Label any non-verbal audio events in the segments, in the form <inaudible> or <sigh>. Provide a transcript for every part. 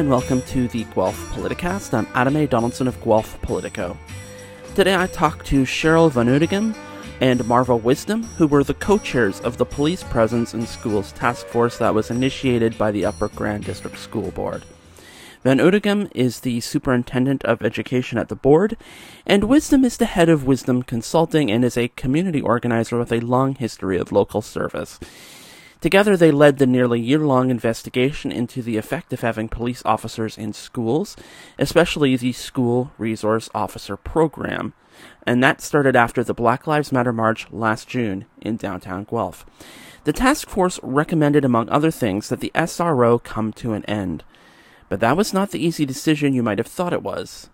And welcome to the Guelph Politicast. I'm Adam. Donaldson of Guelph Politico. Today I talk to Cheryl Van and Marva Wisdom, who were the co-chairs of the Police Presence in Schools task force that was initiated by the Upper Grand District School Board. Van Oudegem is the Superintendent of Education at the board, and Wisdom is the head of Wisdom Consulting and is a community organizer with a long history of local service. Together, they led the nearly year long investigation into the effect of having police officers in schools, especially the School Resource Officer Program. And that started after the Black Lives Matter March last June in downtown Guelph. The task force recommended, among other things, that the SRO come to an end. But that was not the easy decision you might have thought it was.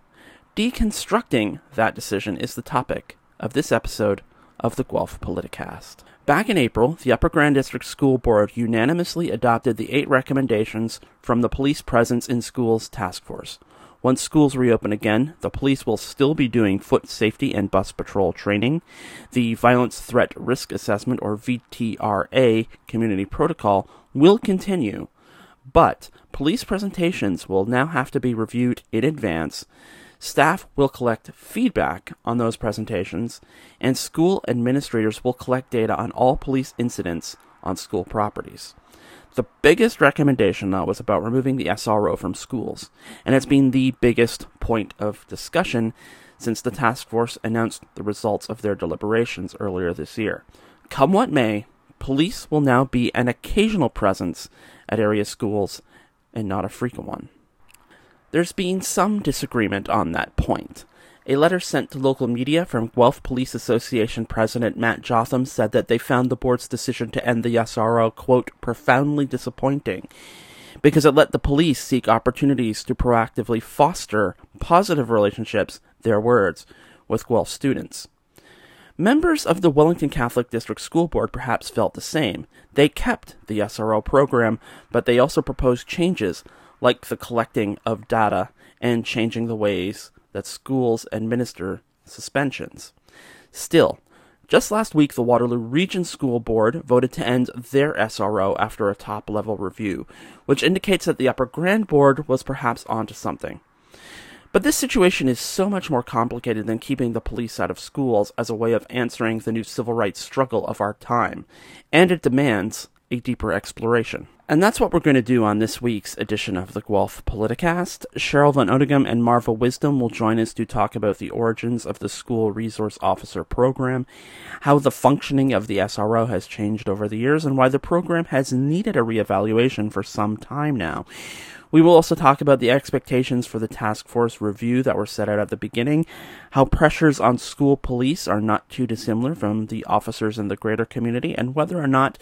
Deconstructing that decision is the topic of this episode of the Guelph Politicast. Back in April, the Upper Grand District School Board unanimously adopted the eight recommendations from the Police Presence in Schools Task Force. Once schools reopen again, the police will still be doing foot safety and bus patrol training. The Violence Threat Risk Assessment, or VTRA, community protocol will continue, but police presentations will now have to be reviewed in advance Staff will collect feedback on those presentations, and school administrators will collect data on all police incidents on school properties. The biggest recommendation, though, was about removing the SRO from schools, and it's been the biggest point of discussion since the task force announced the results of their deliberations earlier this year. Come what may, police will now be an occasional presence at area schools and not a frequent one. There's been some disagreement on that point. A letter sent to local media from Guelph Police Association President Matt Jotham said that they found the board's decision to end the SRO, quote, profoundly disappointing because it let the police seek opportunities to proactively foster positive relationships, their words, with Guelph students. Members of the Wellington Catholic District School Board perhaps felt the same. They kept the SRO program, but they also proposed changes like the collecting of data and changing the ways that schools administer suspensions. Still, just last week, the Waterloo Region School Board voted to end their SRO after a top level review, which indicates that the Upper Grand Board was perhaps onto something. But this situation is so much more complicated than keeping the police out of schools as a way of answering the new civil rights struggle of our time, and it demands a deeper exploration. And that's what we're going to do on this week's edition of the Guelph Politicast. Cheryl Van Oudegem and Marva Wisdom will join us to talk about the origins of the School Resource Officer Program, how the functioning of the SRO has changed over the years, and why the program has needed a reevaluation for some time now. We will also talk about the expectations for the task force review that were set out at the beginning, how pressures on school police are not too dissimilar from the officers in the greater community, and whether or not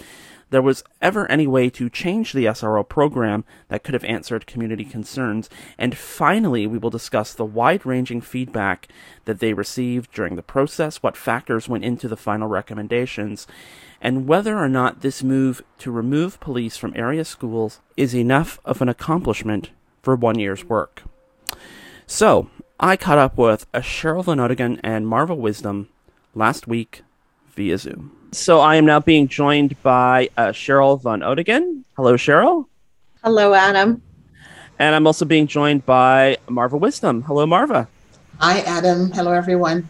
there was ever any way to change the SRO program that could have answered community concerns. And finally, we will discuss the wide ranging feedback that they received during the process, what factors went into the final recommendations, and whether or not this move to remove police from area schools is enough of an accomplishment for one year's work. So, I caught up with Cheryl Van and Marva Wisdom last week via Zoom. So I am now being joined by uh, Cheryl Van Oudegem. Hello, Cheryl. Hello, Adam. And I'm also being joined by Marva Wisdom. Hello, Marva. Hi, Adam. Hello, everyone.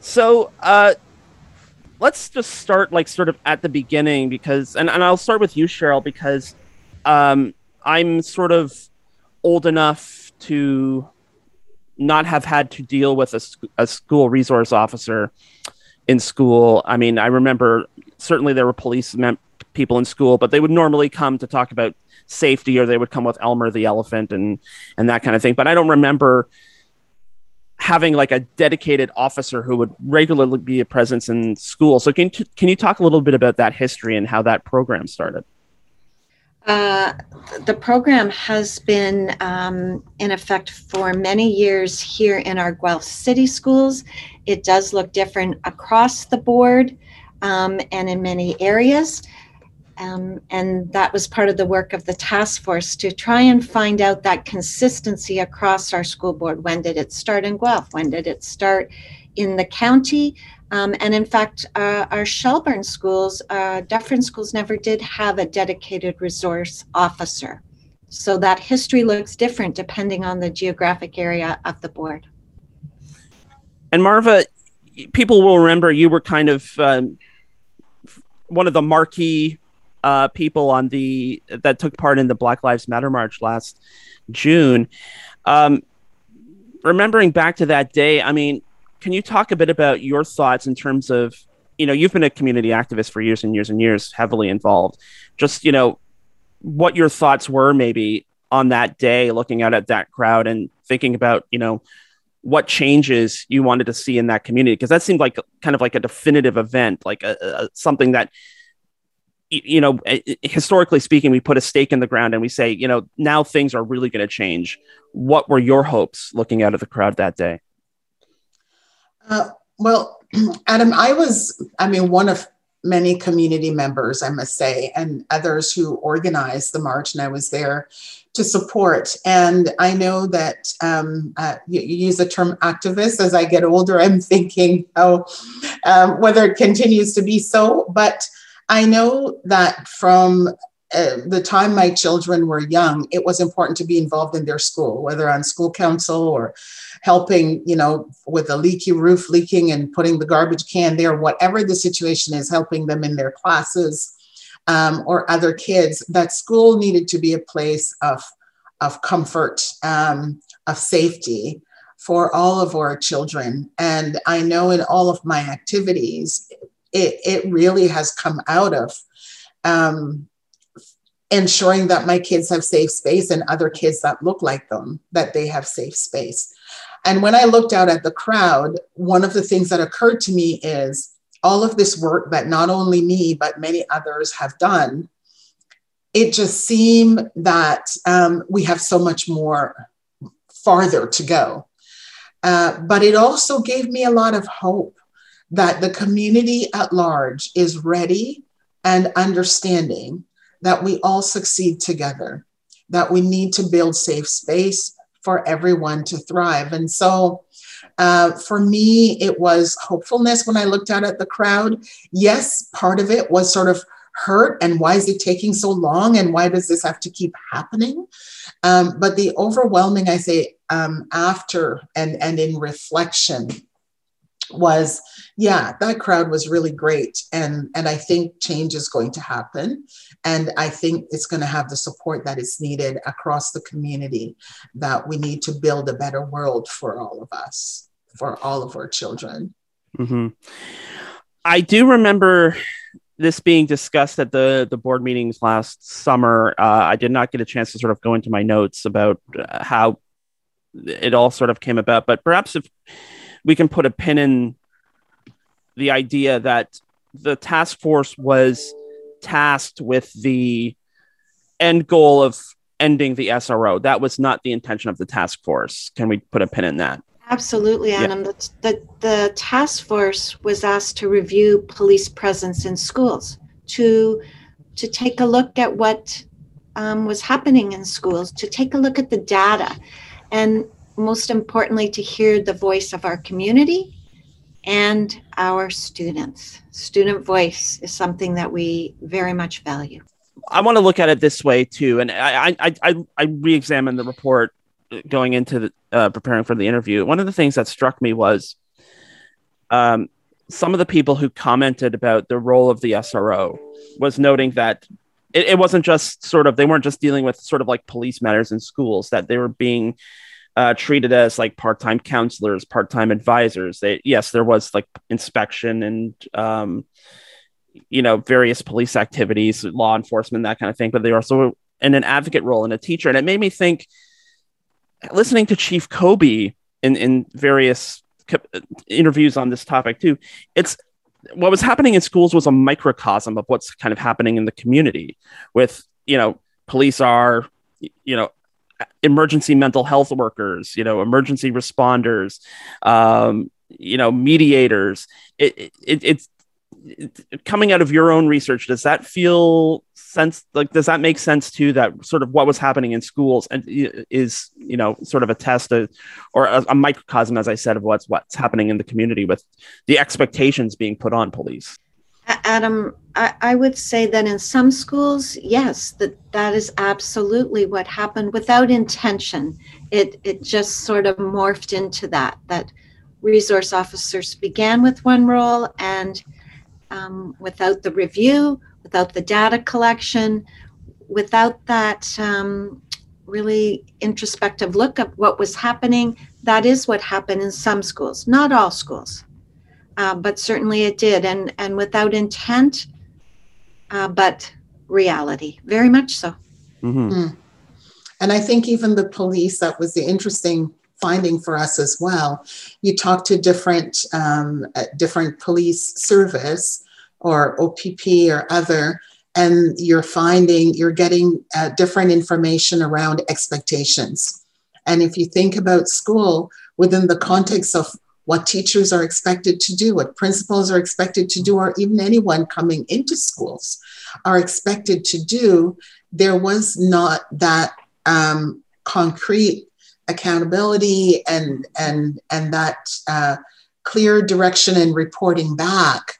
So uh, let's just start, like, sort of at the beginning, because, and, and I'll start with you, Cheryl, because um, I'm sort of old enough to not have had to deal with a, a school resource officer in school. I mean, I remember certainly there were police mem- people in school, but they would normally come to talk about safety or they would come with Elmer the elephant and and that kind of thing. But I don't remember having like a dedicated officer who would regularly be a presence in school. So can t- can you talk a little bit about that history and how that program started? Uh, the program has been um, in effect for many years here in our Guelph City schools. It does look different across the board um, and in many areas. Um, and that was part of the work of the task force to try and find out that consistency across our school board. When did it start in Guelph? When did it start in the county? Um, and in fact, uh, our Shelburne schools, uh, Dufferin schools never did have a dedicated resource officer. So that history looks different depending on the geographic area of the board. And Marva, people will remember you were kind of um, one of the marquee uh, people on the that took part in the Black Lives Matter march last June. Um, remembering back to that day, I mean, can you talk a bit about your thoughts in terms of you know you've been a community activist for years and years and years, heavily involved. Just you know what your thoughts were maybe on that day, looking out at that crowd and thinking about you know what changes you wanted to see in that community. Because that seemed like kind of like a definitive event like a, a, something that you know eh, eh, historically speaking we put a stake in the ground and we say you know now things are really going to change. What were your hopes looking out at the crowd that day uh, well <clears throat> adam i was i mean one of many community members i must say and others who organized the march and i was there to support. And I know that um, uh, you, you, use the term activist. As I get older, I'm <laughs> thinking, oh, um, whether it continues to be so. But I know that from uh, the time my children were young, it was important to be involved in their school, whether on school council or helping, you know, with a leaky roof leaking and putting the garbage can there, whatever the situation is, helping them in their classes um, or other kids, that school needed to be a place of, of comfort, um, of safety for all of our children. And I know in all of my activities, it, it really has come out of um, ensuring that my kids have safe space and other kids that look like them, that they have safe space. And when I looked out at the crowd, one of the things that occurred to me is all of this work that not only me, but many others have done, it just seemed that um, we have so much more farther to go. Uh, but it also gave me a lot of hope that the community at large is ready and understanding that we all succeed together, that we need to build safe space for everyone to thrive. And so uh, for me, it was hopefulness when I looked out at the crowd. Yes, part of it was sort of hurt and why is it taking so long and why does this have to keep happening? Um, but the overwhelming, I say, um, after and, and in reflection was yeah that crowd was really great and and i think change is going to happen and i think it's going to have the support that is needed across the community that we need to build a better world for all of us for all of our children. Mm-hmm. I do remember this being discussed at the the board meetings last summer. Uh, I did not get a chance to sort of go into my notes about uh, how it all sort of came about, but perhaps if we can put a pin in the idea that the task force was tasked with the end goal of ending the SRO. That was not the intention of the task force. Can we put a pin in that? Absolutely, Adam. Yeah. The, the, the task force was asked to review police presence in schools, to, to take a look at what um, was happening in schools, to take a look at the data, and most importantly, to hear the voice of our community and our students. Student voice is something that we very much value. I want to look at it this way too, and I I I, I re-examined the report going into the, uh, preparing for the interview, one of the things that struck me was um, some of the people who commented about the role of the SRO was noting that it, it, wasn't just sort of they weren't just dealing with sort of like police matters in schools that they were being uh, treated as like part-time counselors, part-time advisors. They yes, there was like inspection and um, you know various police activities, law enforcement, that kind of thing. But they also in an advocate role and a teacher, and it made me think listening to Chief Cobey in in various interviews on this topic too, it's what was happening in schools was a microcosm of what's kind of happening in the community with you know police are you know emergency mental health workers you know emergency responders um, you know mediators. It, it, it's coming out of your own research does that feel sense like does that make sense too that sort of what was happening in schools and is you know sort of a test of, or a, a, microcosm as i said of what's what's happening in the community with the expectations being put on police Adam, I, I, would say that in some schools, yes, that that is absolutely what happened without intention. It it just sort of morphed into that. That resource officers began with one role, and um, without the review, without the data collection, without that um, really introspective look at what was happening, that is what happened in some schools, not all schools uh, but certainly it did, and and without intent, uh, but reality, very much so. Mm-hmm. Mm. And I think even the police, that was the interesting finding for us as well. You talk to different um, different police service or OPP or other, and you're finding you're getting uh, different information around expectations. And if you think about school within the context of what teachers are expected to do, what principals are expected to do, or even anyone coming into schools are expected to do, there was not that um, concrete accountability and and and that uh, clear direction and reporting back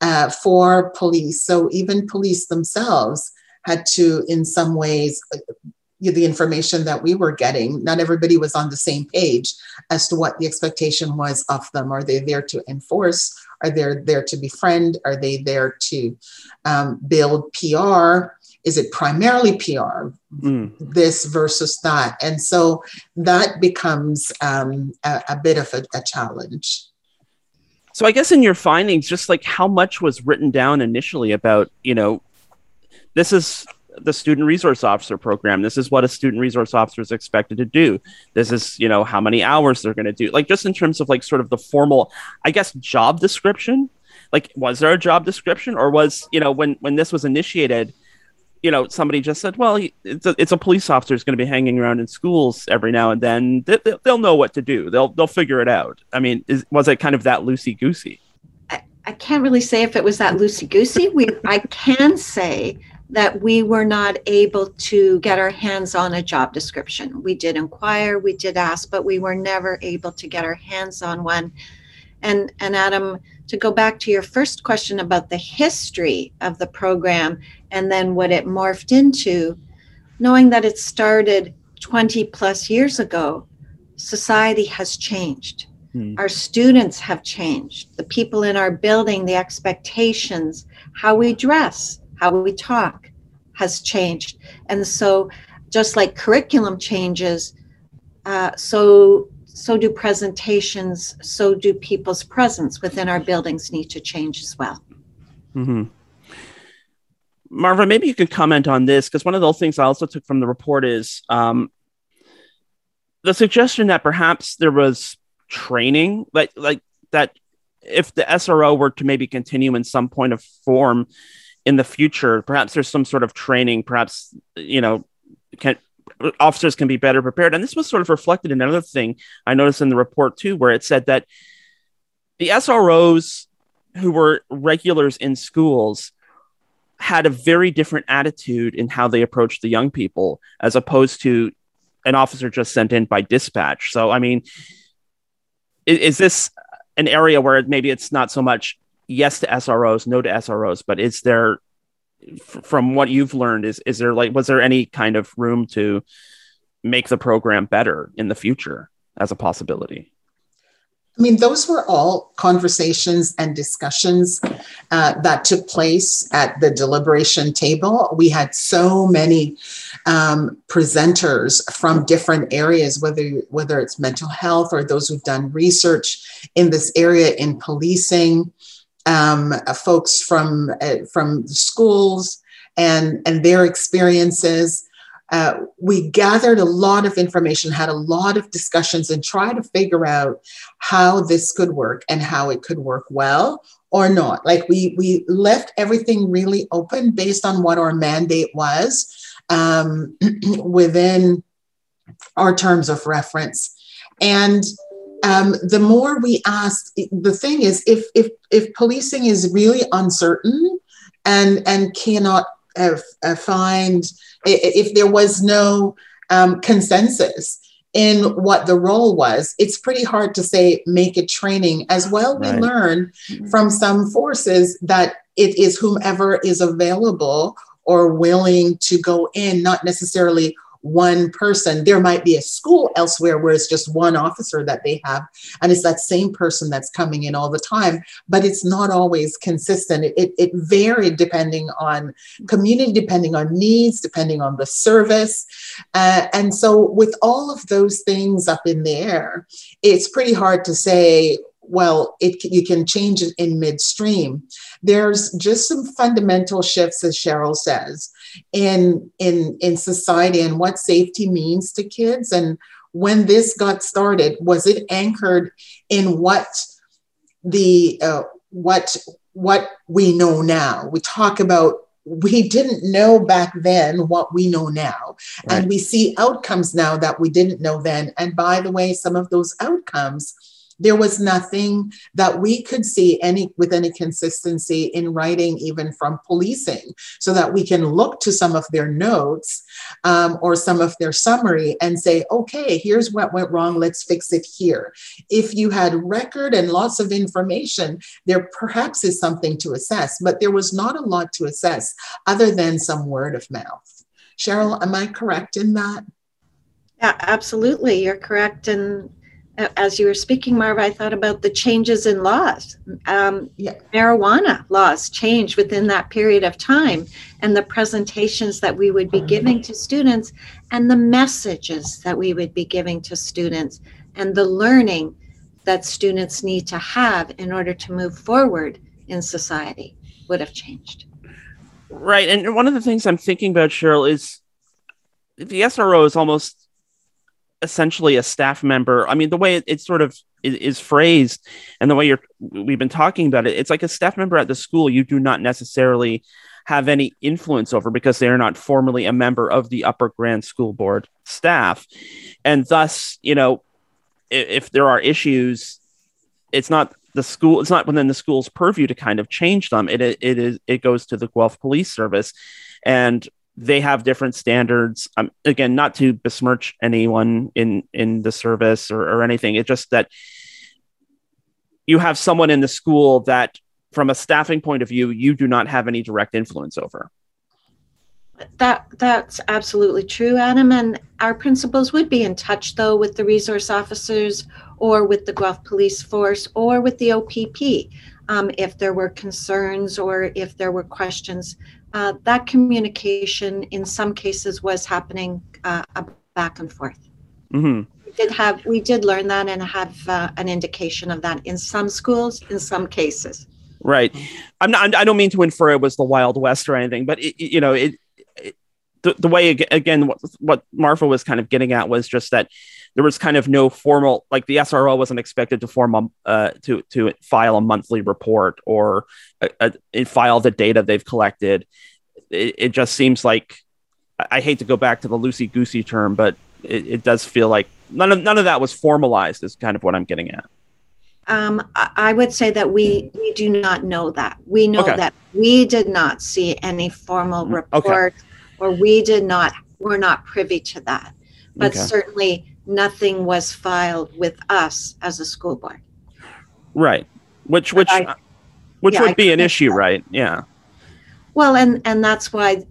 uh, for police. So even police themselves had to, in some ways, the information that we were getting, not everybody was on the same page as to what the expectation was of them. Are they there to enforce? Are they there to befriend? Are they there to um, build PR? Is it primarily PR, mm. this versus that? And so that becomes um, a, a, bit of a, a challenge. So I guess in your findings, just like how much was written down initially about, you know, this is the student resource officer program. This is what a student resource officer is expected to do. This is, you know, how many hours they're going to do. Like just in terms of like sort of the formal, I guess, job description. Like, was there a job description, or was you know when when this was initiated, you know, somebody just said, well, it's a, it's a police officer is going to be hanging around in schools every now and then. They, will know what to do. They'll they'll figure it out. I mean, is, was it kind of that loosey goosey? I can't really say if it was that loosey goosey. We I can say that we were not able to get our hands on a job description. We did inquire, we did ask, but we were never able to get our hands on one. And, and Adam, to go back to your first question about the history of the program and then what it morphed into, knowing that it started 20 plus years ago, society has changed. Hmm. Our students have changed. The people in our building, the expectations, how we dress, how we talk has changed. And so, just like curriculum changes, uh, so so do presentations, so do people's presence within our buildings need to change as well. Mm-hmm. Marva, maybe you could comment on this because one of the things I also took from the report is um, the suggestion that perhaps there was training, like like that, if the SRO were to maybe continue in some point of form, in the future, perhaps there's some sort of training, perhaps, you know, can officers can be better prepared. And this was sort of reflected in another thing I noticed in the report too, where it said that the SROs who were regulars in schools had a very different attitude in how they approached the young people as opposed to an officer just sent in by dispatch. So, I mean, is, is this an area where maybe it's not so much yes to SROs, no to SROs, but is there from what you've learned is is there like was there any kind of room to make the program better in the future as a possibility? I mean, those were all conversations and discussions uh, that took place at the deliberation table. We had so many um, presenters from different areas, whether whether it's mental health or those who've done research in this area in policing, um, uh, folks from uh, from schools and and their experiences. Uh, we gathered a lot of information, had a lot of discussions, and tried to figure out how this could work and how it could work well or not. Like we we left everything really open based on what our mandate was um, <clears throat> within our terms of reference, and um, the more we ask, the thing is, if if if policing is really uncertain and and cannot uh, uh, find if there was no um, consensus in what the role was, it's pretty hard to say make it training. As well, we Right. learn from some forces that it is whomever is available or willing to go in, not necessarily one person. There might be a school elsewhere where it's just one officer that they have, and it's that same person that's coming in all the time, but it's not always consistent. It, it, it varied depending on community, depending on needs, depending on the service. Uh, and so, with all of those things up in the air, it's pretty hard to say, well, it, you can change it in midstream. There's just some fundamental shifts, as Cheryl says, in in in society and what safety means to kids. And when this got started, was it anchored in what the uh, what what we know now? We talk about we didn't know back then what we know now. Right. And we see outcomes now that we didn't know then. And by the way, some of those outcomes, there was nothing that we could see any with any consistency in writing, even from policing, so that we can look to some of their notes um, or some of their summary and say, okay, here's what went wrong. Let's fix it here. If you had record and lots of information, there perhaps is something to assess, but there was not a lot to assess other than some word of mouth. Cheryl, am I correct in that? Yeah, absolutely. You're correct. Uh, as you were speaking, Marv, I thought about the changes in laws. Um, Yeah. Marijuana laws changed within that period of time, and the presentations that we would be giving to students, and the messages that we would be giving to students, and the learning that students need to have in order to move forward in society would have changed. Right. And one of the things I'm thinking about, Cheryl, is the SRO is almost essentially a staff member. I mean, the way it, it sort of is, is phrased and the way you're we've been talking about it, it's like a staff member at the school you do not necessarily have any influence over because they are not formally a member of the upper grand school board staff. And thus, you know, if, if there are issues, it's not the school it's not within the school's purview to kind of change them it, it, it is it goes to the guelph police service and they have different standards um, again not to besmirch anyone in in the service or, or anything it's just that you have someone in the school that from a staffing point of view you do not have any direct influence over That that's absolutely true, Adam. And our principals would be in touch though with the resource officers or with the Guelph Police Force or with the OPP um, if there were concerns or if there were questions. Uh, that communication in some cases was happening uh, back and forth. hmm We did have we did learn that and have uh, an indication of that in some schools, in some cases. Right. I'm not. I don't mean to infer it was the Wild West or anything, but it, you know, it, it the, the way again what, what Marva was kind of getting at was just that there was kind of no formal like the SRO wasn't expected to form a uh, to to file a monthly report or a, a, file the data they've collected. It, it just seems like I hate to go back to the loosey goosey term, but it, it does feel like none of none of that was formalized. Is kind of what I'm getting at. Um, I would say that we, we do not know that. We know Okay. that we did not see any formal Mm, okay. report or we did not, we're not privy to that. But Okay. certainly nothing was filed with us as a school board. Right. Which which I- which yeah, I would be an issue, that- right? Yeah. Well, and, and that's why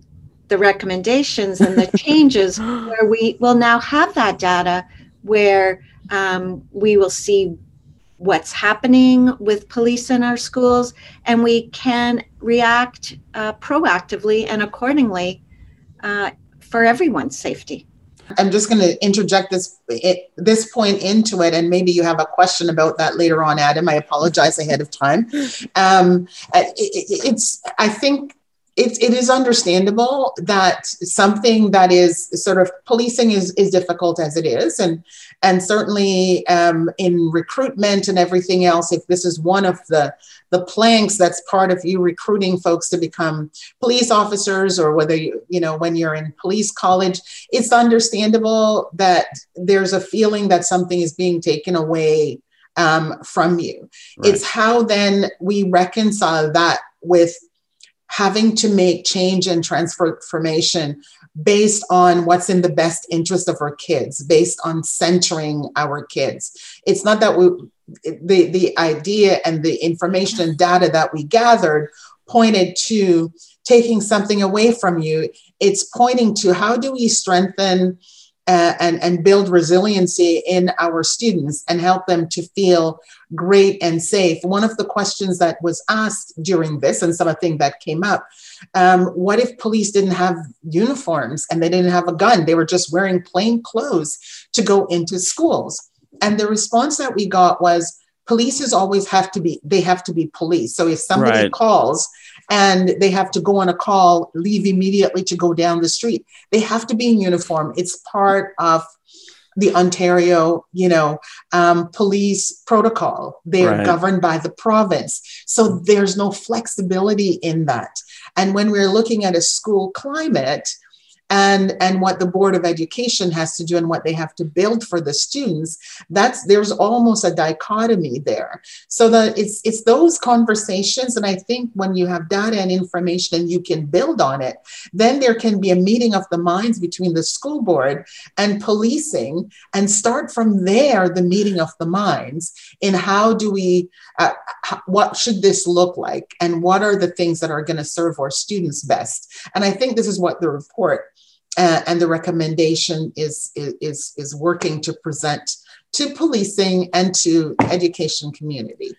the recommendations and the <laughs> changes where we will now have that data where um, we will see what's happening with police in our schools and we can react uh, proactively and accordingly uh, for everyone's safety. I'm just going to interject this it, this point into it, and maybe you have a question about that later on, Adam. I apologize ahead of time. Um, it, it, it's I think it, it is understandable that something that is sort of policing is, is difficult as it is, and and certainly um, in recruitment and everything else. If this is one of the the planks that's part of you recruiting folks to become police officers, or whether you you know when you're in police college it's understandable that there's a feeling that something is being taken away um, from you. Right. It's how then we reconcile that with having to make change and transformation based on what's in the best interest of our kids, based on centering our kids. It's not that we, the, the idea and the information and data that we gathered pointed to taking something away from you. It's pointing to how do we strengthen and, and build resiliency in our students and help them to feel great and safe. One of the questions that was asked during this, and some of the something that came up, um, what if police didn't have uniforms and they didn't have a gun? They were just wearing plain clothes to go into schools. And the response that we got was, police always have to be they have to be police so if somebody right. calls and they have to go on a call leave immediately to go down the street. They have to be in uniform. It's part of the ontario you know um, police protocol. They are right. governed by the province. So there's no flexibility in that. And when we're looking at a school climate and and what the board of education has to do and what they have to build for the students that's there's almost a dichotomy there. So that it's it's those conversations and i think when you have data and information and you can build on it then there can be a meeting of the minds between the school board and policing and start from there the meeting of the minds in how do we uh, what should this look like and what are the things that are going to serve our students best. And i think this is what the report uh, and the recommendation is, is, is working to present to policing and to education community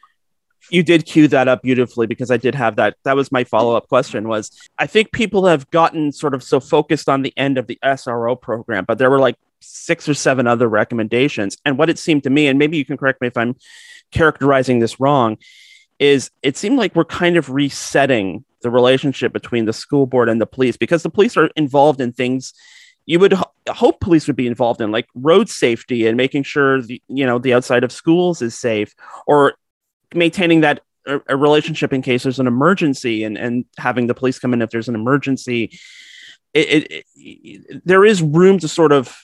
you did cue that up beautifully because I did have that. That was my follow up question. Was I think people have gotten sort of so focused on the end of the SRO program, but there were like six or seven other recommendations. And what it seemed to me, and maybe you can correct me if I'm characterizing this wrong, is it seemed like we're kind of resetting the relationship between the school board and the police because the police are involved in things you would ho- hope police would be involved in like road safety and making sure the you know the outside of schools is safe or maintaining that a, a relationship in case there's an emergency and and having the police come in if there's an emergency. It, it, it, there is room to sort of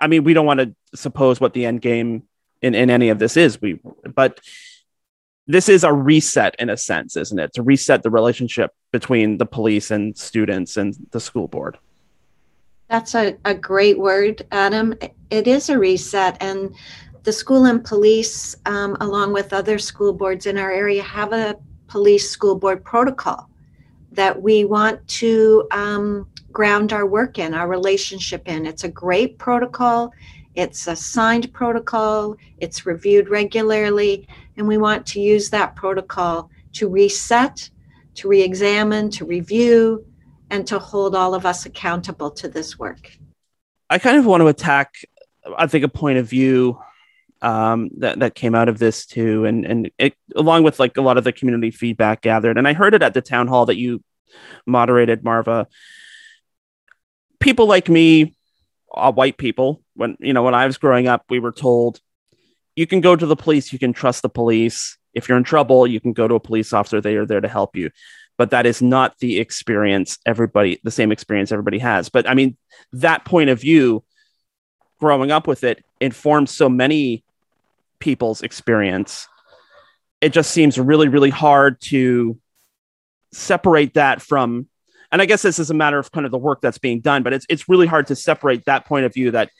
i mean we don't want to suppose what the end game in, in any of this is. We but this is a reset in a sense, isn't it? To reset the relationship between the police and students and the school board. That's a, a great word, Adam. It is a reset. And the school and police, um, along with other school boards in our area, have a police school board protocol that we want to um, ground our work in, our relationship in. It's a great protocol. It's a signed protocol. It's reviewed regularly. And we want to use that protocol to reset, to re examine, to review, and to hold all of us accountable to this work. I kind of want to attack, I think, a point of view um, that that came out of this too, and and it, along with like a lot of the community feedback gathered, and I heard it at the town hall that you moderated, Marva. People like me, uh, white people, when you know when I was growing up, we were told you can go to the police, you can trust the police. If you're in trouble, you can go to a police officer. They are there to help you. But that is not the experience everybody, the same experience everybody has. But I mean, that point of view, growing up with it, informs so many people's experience. It just seems really, really hard to separate that from and I guess this is a matter of kind of the work that's being done, but it's it's really hard to separate that point of view that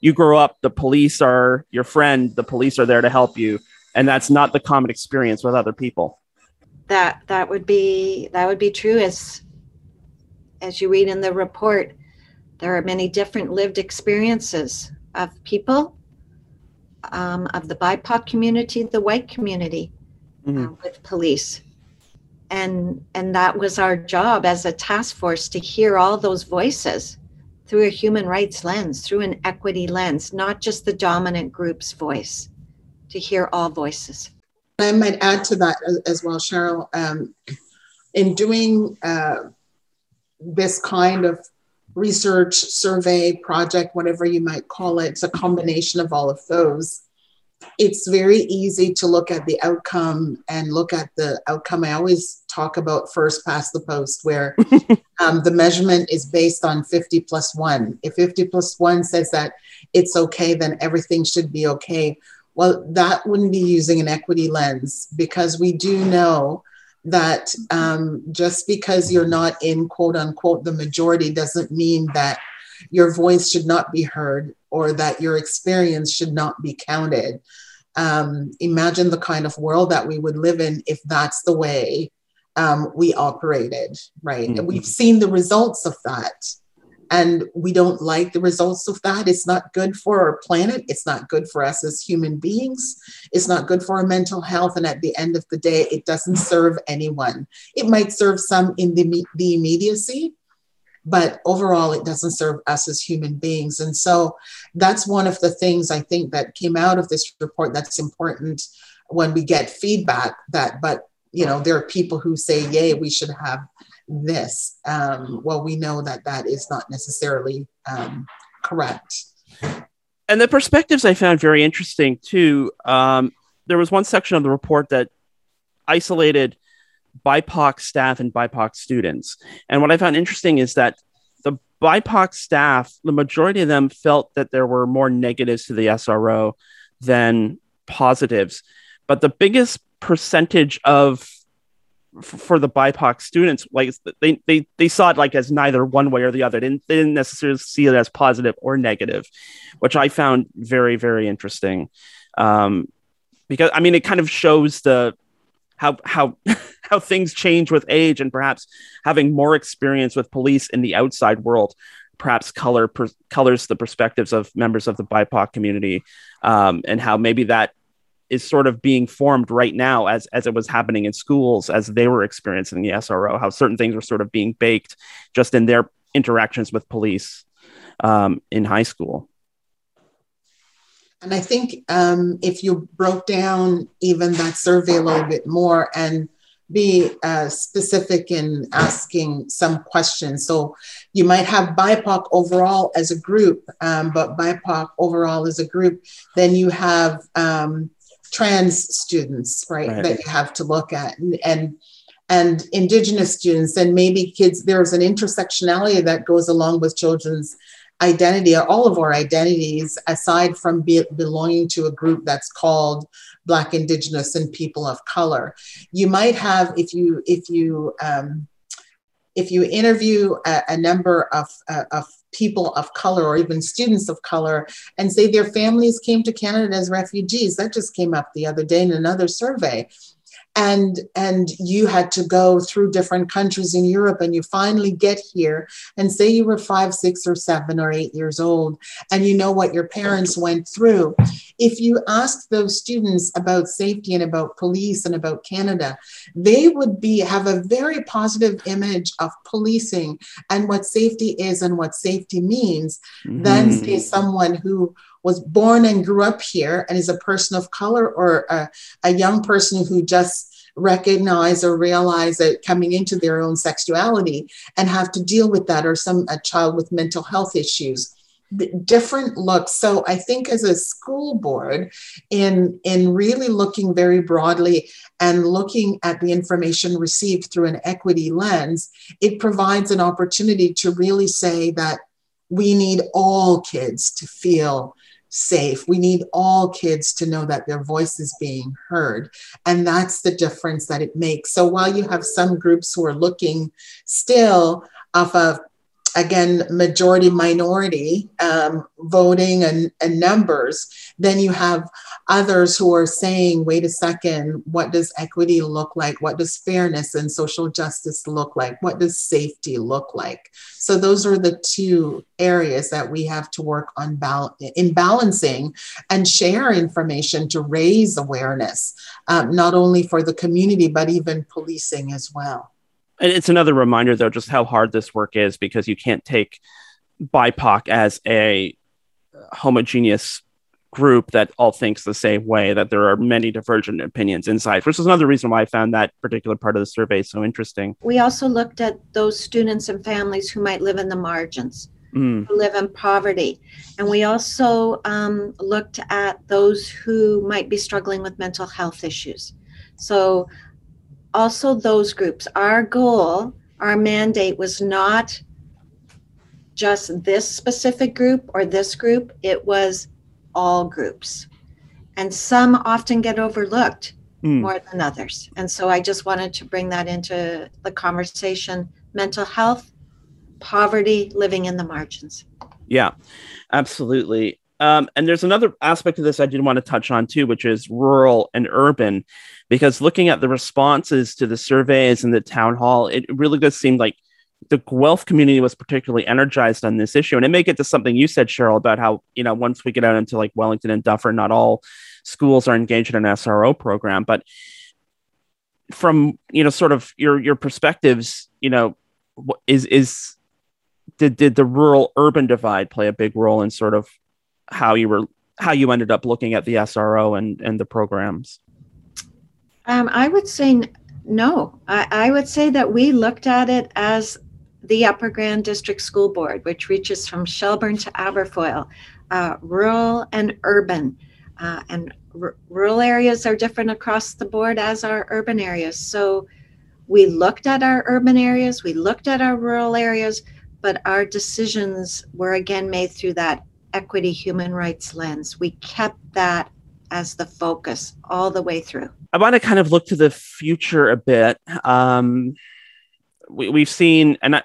you grow up, the police are your friend, the police are there to help you, and that's not the common experience with other people. That that would be that would be true as as you read in the report. There are many different lived experiences of people, um, of the BIPOC community, the white community, mm-hmm. uh, with police and and that was our job as a task force to hear all those voices through a human rights lens, through an equity lens, not just the dominant group's voice, to hear all voices. I might add to that as well, Cheryl. Um, in doing uh, this kind of research, survey, project, whatever you might call it, it's a combination of all of those it's very easy to look at the outcome and look at the outcome. I always talk about first past the post, where <laughs> um, the measurement is based on 50 plus one. If 50 plus one says that it's okay, then everything should be okay. Well, that wouldn't be using an equity lens because we do know that um, just because you're not in quote unquote the majority doesn't mean that your voice should not be heard or that your experience should not be counted. Um, imagine the kind of world that we would live in if that's the way um, we operated, right? Mm-hmm. We've seen the results of that. And we don't like the results of that. It's not good for our planet. It's not good for us as human beings. It's not good for our mental health. And at the end of the day, it doesn't serve anyone. It might serve some in the, the immediacy, but overall it doesn't serve us as human beings. And so that's one of the things i think that came out of this report that's important when we get feedback that but you know there are people who say yay we should have this. Um, well we know that that is not necessarily um, correct. And the perspectives i found very interesting too. Um, there was one section of the report that isolated BIPOC staff and BIPOC students. And what I found interesting is that the BIPOC staff, the majority of them felt that there were more negatives to the SRO than positives. But the biggest percentage of for the BIPOC students, like they, they they saw it like as neither one way or the other. They didn't, they didn't necessarily see it as positive or negative, which I found very very interesting. Um, because I mean, it kind of shows the how how <laughs> how things change with age and perhaps having more experience with police in the outside world perhaps color per, colors the perspectives of members of the BIPOC community um, and how maybe that is sort of being formed right now as as it was happening in schools as they were experiencing the SRO how certain things were sort of being baked just in their interactions with police um, in high school and I think um, if you broke down even that survey a little bit more and be uh, specific in asking some questions. So you might have BIPOC overall as a group, um, but BIPOC overall as a group, then you have um, trans students, right, right, that you have to look at. And, and and indigenous students and maybe kids there's an intersectionality that goes along with children's identity or all of our identities aside from be, belonging to a group that's called black indigenous and people of color. You might have if you if you um, if you interview a, a number of, uh, of people of color or even students of color and say their families came to canada as refugees that just came up the other day in another survey and and you had to go through different countries in Europe and you finally get here and say you were 5 6 or 7 or 8 years old and you know what your parents went through if you ask those students about safety and about police and about Canada they would be have a very positive image of policing and what safety is and what safety means mm-hmm. than say someone who was born and grew up here and is a person of color or a, a young person who just recognize or realize that coming into their own sexuality and have to deal with that or some a child with mental health issues. Different looks. So i think as a school board in in really looking very broadly and looking at the information received through an equity lens it provides an opportunity to really say that we need all kids to feel safe. We need all kids to know that their voice is being heard. And that's the difference that it makes. So while you have some groups who are looking still off of again, majority minority um, voting and, and numbers, then you have others who are saying, wait a second, what does equity look like? What does fairness and social justice look like? What does safety look like? So those are the two areas that we have to work on bal- in balancing and share information to raise awareness, um, not only for the community, but even policing as well. And it's another reminder, though, just how hard this work is because you can't take BIPOC as a homogeneous group that all thinks the same way, that there are many divergent opinions inside, which is another reason why I found that particular part of the survey so interesting. We also looked at those students and families who might live in the margins, mm. who live in poverty. And we also um, looked at those who might be struggling with mental health issues. So also those groups. Our goal, our mandate was not just this specific group or this group, it was all groups. And some often get overlooked mm. more than others. And so I just wanted to bring that into the conversation mental health, poverty, living in the margins. Yeah, absolutely. Um, and there's another aspect of this I did want to touch on too, which is rural and urban, because looking at the responses to the surveys and the town hall, it really does seem like the Guelph community was particularly energized on this issue. And it may get to something you said, Cheryl, about how, you know, once we get out into like Wellington and Dufferin, not all schools are engaged in an SRO program. But from, you know, sort of your your perspectives, you know, is is did did the rural urban divide play a big role in sort of how you were how you ended up looking at the SRO and and the programs? Um, I would say no. I, I would say that we looked at it as the Upper Grand District School Board, which reaches from Shelburne to Aberfoyle, uh, rural and urban. Uh, and r- rural areas are different across the board as are urban areas. So we looked at our urban areas, we looked at our rural areas, but our decisions were again made through that equity human rights lens. We kept that as the focus all the way through. I want to kind of look to the future a bit. Um, we, we've seen, and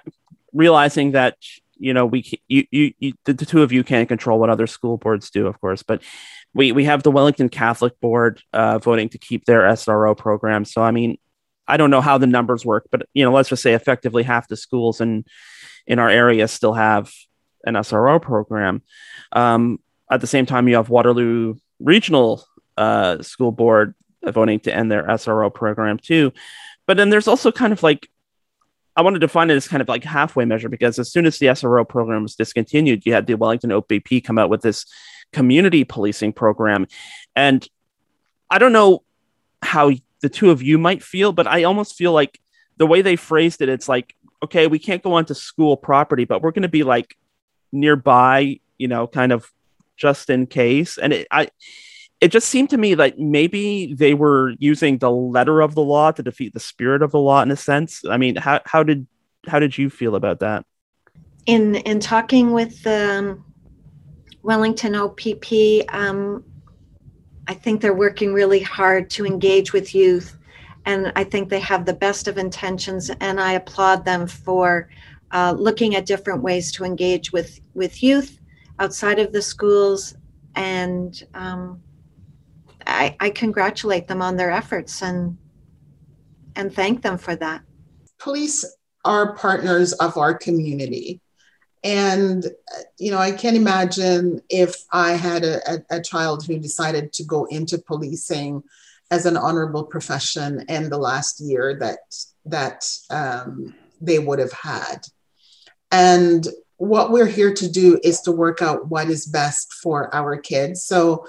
realizing that you know we you, you, you the, the, two of you can't control what other school boards do, of course, but we we have the Wellington Catholic Board uh, voting to keep their SRO program. So I mean, I don't know how the numbers work, but you know, let's just say effectively half the schools in in our area still have an SRO program. Um, at the same time, you have Waterloo Regional uh, School Board voting to end their SRO program too. But then there's also kind of like I wanted to find it as kind of like halfway measure because as soon as the SRO program was discontinued, you had the Wellington OPP come out with this community policing program. And I don't know how the two of you might feel, but I almost feel like the way they phrased it, it's like, okay, we can't go onto school property, but we're going to be like nearby, you know, kind of just in case. And it, I, it just seemed to me like maybe they were using the letter of the law to defeat the spirit of the law in a sense. I mean, how, how did, how did you feel about that? In, in talking with the um, Wellington OPP, um, I think they're working really hard to engage with youth. And I think they have the best of intentions, and I applaud them for uh, looking at different ways to engage with, with youth outside of the schools. And um, I, I congratulate them on their efforts and and thank them for that. Police are partners of our community. And, you know, I can't imagine if I had a, a, a, child who decided to go into policing as an honorable profession in the last year that, that um, they would have had. And what we're here to do is to work out what is best for our kids. So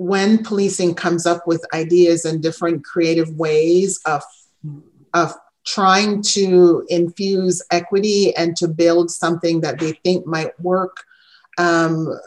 when policing comes up with ideas and different creative ways of, of trying to infuse equity and to build something that they think might work. Um,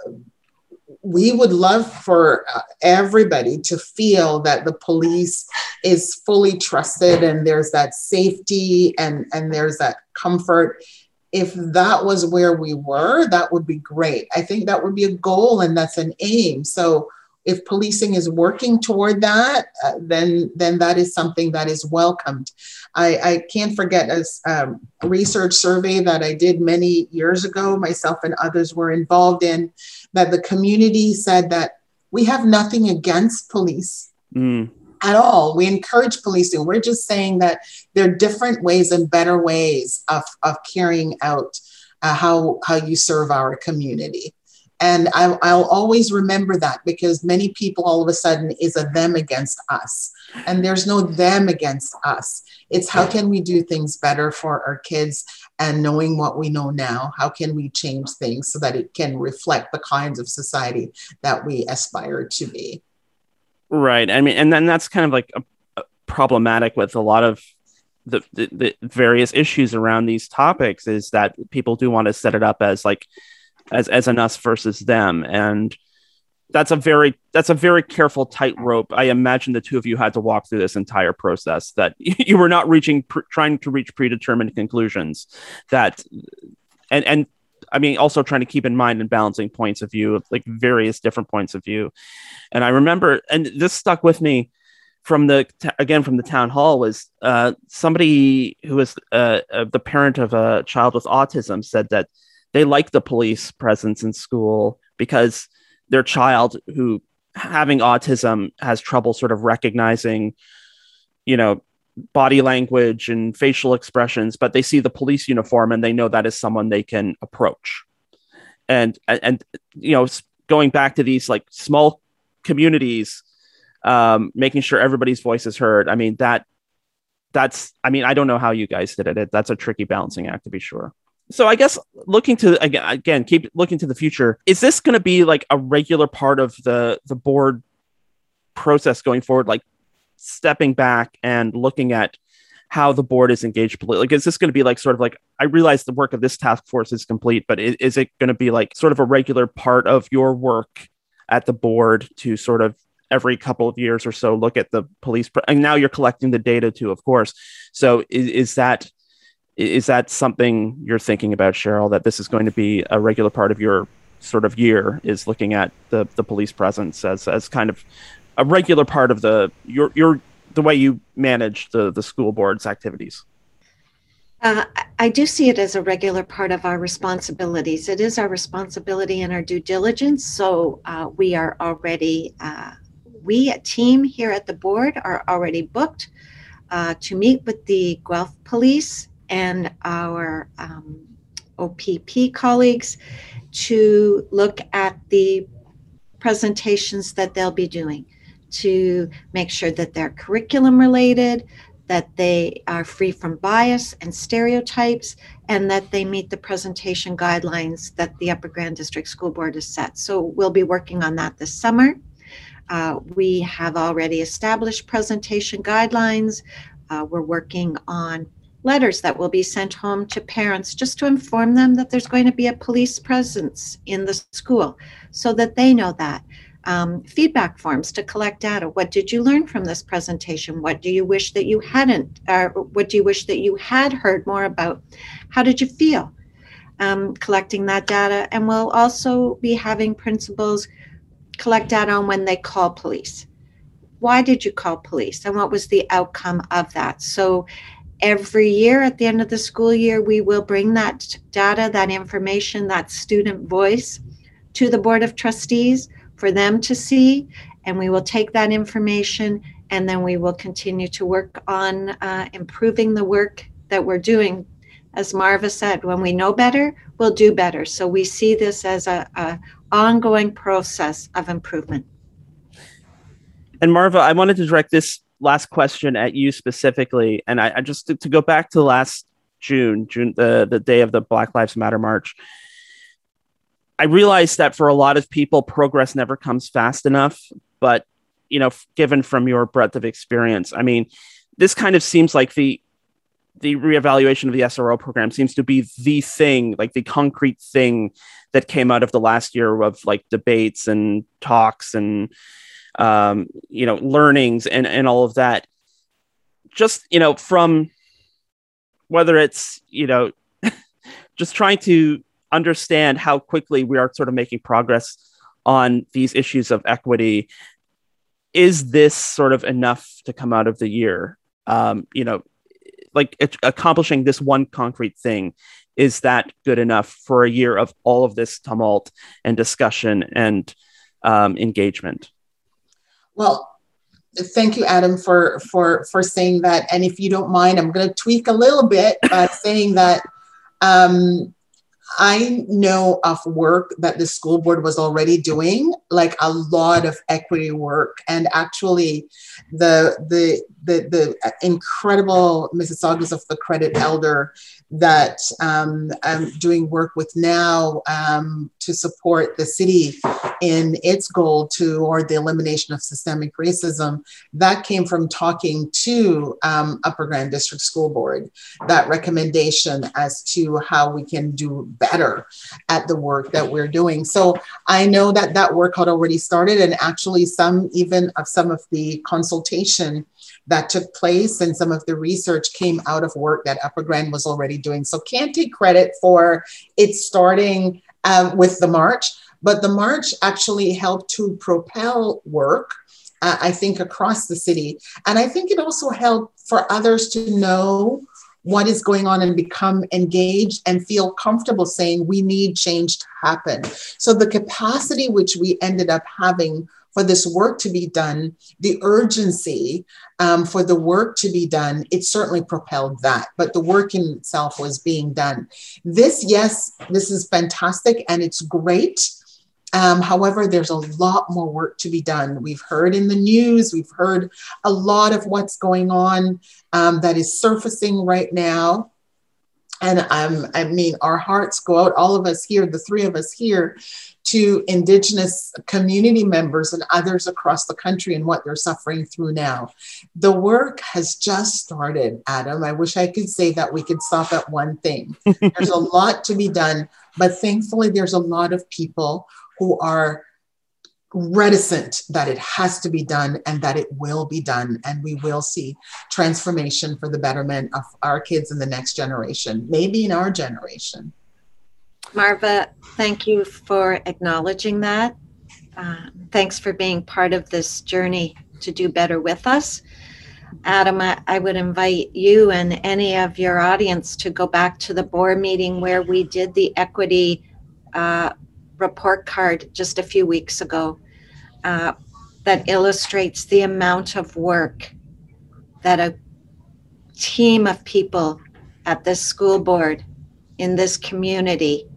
we would love for uh, everybody to feel that the police is fully trusted and there's that safety and, and there's that comfort. If that was where we were, that would be great. I think that would be a goal and that's an aim. So if policing is working toward that, uh, then then that is something that is welcomed. I, I can't forget a um, research survey that I did many years ago, myself and others were involved in, that the community said that we have nothing against police. Mm. At all. We encourage policing. We're just saying that there are different ways and better ways of, of carrying out uh, how, how you serve our community. And I, will always remember that because many people all of a sudden is a them against us. And there's no them against us. It's how can we do things better for our kids and knowing what we know now, how can we change things so that it can reflect the kinds of society that we aspire to be. Right. I mean, and then that's kind of like a, a problematic with a lot of the, the, the various issues around these topics is that people do want to set it up as like as as an us versus them. And that's a very that's a very careful tightrope. I imagine the two of you had to walk through this entire process that <laughs> you were not reaching pre- trying to reach predetermined conclusions that and and i mean also trying to keep in mind and balancing points of view of like various different points of view. And i remember and this stuck with me from the again from the town hall was uh, somebody who was uh, uh, the parent of a child with autism said that they like the police presence in school because their child who having autism has trouble sort of recognizing you know body language and facial expressions but they see the police uniform and they know that is someone they can approach. And and you know going back to these like small communities um, making sure everybody's voice is heard i mean that that's i mean i don't know how you guys did it that's a tricky balancing act to be sure so i guess looking to again, again keep looking to the future is this going to be like a regular part of the the board process going forward like stepping back and looking at how the board is engaged politically. Like, is this going to be like sort of like I realize the work of this task force is complete, but is, is it going to be like sort of a regular part of your work at the board to sort of every couple of years or so look at the police? And now you're collecting the data too, of course. So is, is that is that something you're thinking about, Cheryl? That this is going to be a regular part of your sort of year is looking at the the police presence as as kind of a regular part of the your your the way you manage the the school board's activities? Uh, I do see it as a regular part of our responsibilities. It is our responsibility and our due diligence. So uh, we are already, uh, we a team here at the board are already booked uh, to meet with the Guelph Police and our um, OPP colleagues to look at the presentations that they'll be doing to make sure that they're curriculum related, that they are free from bias and stereotypes, and that they meet the presentation guidelines that the Upper Grand District School Board has set. So we'll be working on that this summer. Uh, we have already established presentation guidelines. Uh, we're working on letters that will be sent home to parents just to inform them that there's going to be a police presence in the school so that they know that um, feedback forms to collect data. What did you learn from this presentation? What do you wish that you hadn't, or what do you wish that you had heard more about? How did you feel? Um, collecting that data. And we'll also be having principals collect data on when they call police. Why did you call police? And what was the outcome of that? So every year at the end of the school year, we will bring that data, that information, that student voice to the Board of Trustees for them to see. And we will take that information and then we will continue to work on uh, improving the work that we're doing. As Marva said, when we know better, we'll do better. So we see this as a, a ongoing process of improvement. And Marva, I wanted to direct this last question at you specifically, and I, I just to, to, go back to last June, June the the day of the Black Lives Matter march. I realize that for a lot of people, progress never comes fast enough. But you know, given from your breadth of experience, I mean, this kind of seems like the the reevaluation of the SRO program seems to be the thing, like the concrete thing that came out of the last year of like debates and talks and um, you know learnings and and all of that. Just you know, from whether it's you know <laughs> just trying to understand how quickly we are sort of making progress on these issues of equity is this sort of enough to come out of the year um, you know like accomplishing this one concrete thing is that good enough for a year of all of this tumult and discussion and um, engagement well thank you adam for for for saying that. And if you don't mind i'm going to tweak a little bit by saying that um, I know of work that the school board was already doing, like a lot of equity work, and actually, the the the, the incredible Mississaugas of the Credit Elder that um, I'm doing work with now um, to support the city in its goal toward the elimination of systemic racism. That came from talking to um, Upper Grand District School Board, that recommendation as to how we can do better at the work that we're doing. So I know that that work had already started, and actually, some even of some of the consultation that took place and some of the research came out of work that Upper Grand was already doing. So can't take credit for it starting um, with the march, but the march actually helped to propel work uh, I think, across the city. And I think it also helped for others to know what is going on and become engaged and feel comfortable saying we need change to happen. So the capacity which we ended up having for this work to be done, the urgency um, for the work to be done, it certainly propelled that. But the work in itself was being done. This, yes, this is fantastic and it's great. Um, however, there's a lot more work to be done. We've heard in the news, we've heard a lot of what's going on um, that is surfacing right now. And um, I mean, our hearts go out, all of us here, the three of us here, to Indigenous community members and others across the country and what they're suffering through now. The work has just started, Adam. I wish I could say that we could stop at one thing. <laughs> There's a lot to be done, but thankfully, there's a lot of people who are reticent that it has to be done and that it will be done. And we will see transformation for the betterment of our kids in the next generation maybe in our generation. Marva thank you for acknowledging that. Uh, thanks for being part of this journey to do better with us. Adam I, I would invite you and any of your audience to go back to the board meeting where we did the equity uh, report card just a few weeks ago uh, that illustrates the amount of work that a team of people at this school board, in this community,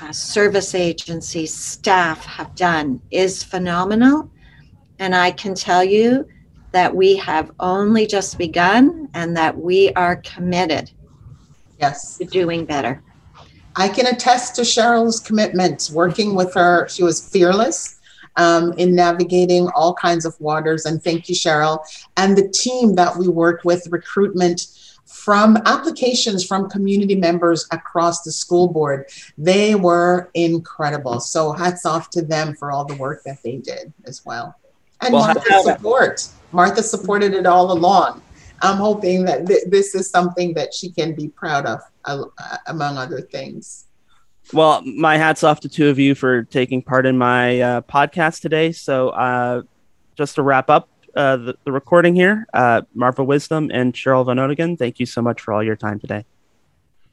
uh, service agencies, staff have done is phenomenal. And I can tell you that we have only just begun and that we are committed yes. to doing better. I can attest to Cheryl's commitment working with her. She was fearless um, in navigating all kinds of waters. And thank you, Cheryl. And the team that we work with, recruitment from applications from community members across the school board. They were incredible. So hats off to them for all the work that they did as well. And well, Martha's support. Martha supported it all along. I'm hoping that th- this is something that she can be proud of, uh, among other things. Well, my hats off to two of you for taking part in my uh, podcast today. So, uh, just to wrap up uh, the, the, recording here, uh, Marva Wisdom and Cheryl Van Oudegem, thank you so much for all your time today.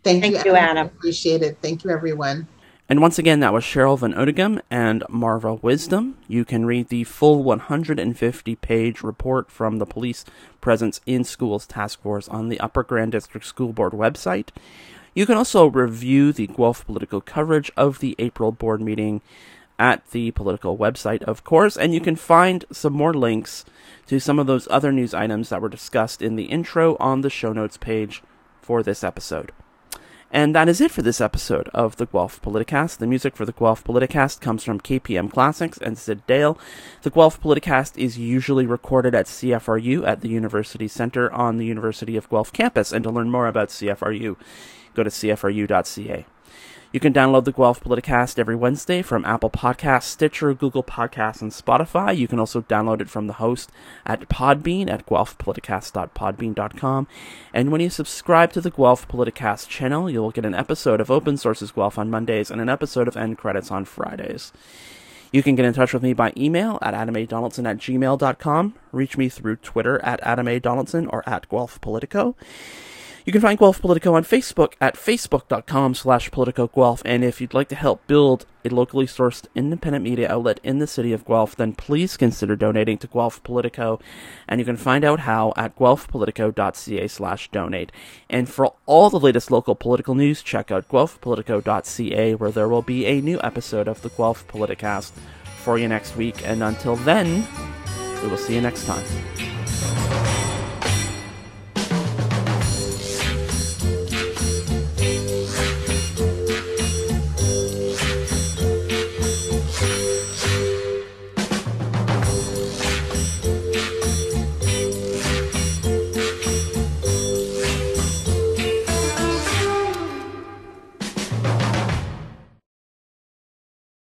Thank, thank you, Adam. Appreciate it. Thank you, everyone. And once again, that was Cheryl Van Oudegem and Marva Wisdom. You can read the full 150 page report from the Police Presence in Schools Task Force on the Upper Grand District School Board website. You can also review the Guelph Politico coverage of the April board meeting at the Politico website, of course, and you can find some more links to some of those other news items that were discussed in the intro on the show notes page for this episode. And that is it for this episode of the Guelph Politicast. The music for the Guelph Politicast comes from KPM Classics and Syd Dale. The Guelph Politicast is usually recorded at CFRU at the University Center on the University of Guelph campus. And to learn more about CFRU, go to cfru.ca. You can download the Guelph Politicast every Wednesday from Apple Podcasts, Stitcher, Google Podcasts, and Spotify. You can also download it from the host at Podbean at guelphpoliticast.podbean.com. And when you subscribe to the Guelph Politicast channel, you'll get an episode of Open Sources Guelph on Mondays and an episode of End Credits on Fridays. You can get in touch with me by email at adamadonaldson at gmail.com, reach me through Twitter at adamadonaldson or at Guelph Politico. You can find Guelph Politico on Facebook at facebook.com slash politicoguelph, and if you'd like to help build a locally sourced independent media outlet in the city of Guelph, then please consider donating to Guelph Politico, and you can find out how at guelphpolitico.ca slash donate. And for all the latest local political news, check out guelphpolitico.ca, where there will be a new episode of the Guelph Politicast for you next week, and until then, we will see you next time.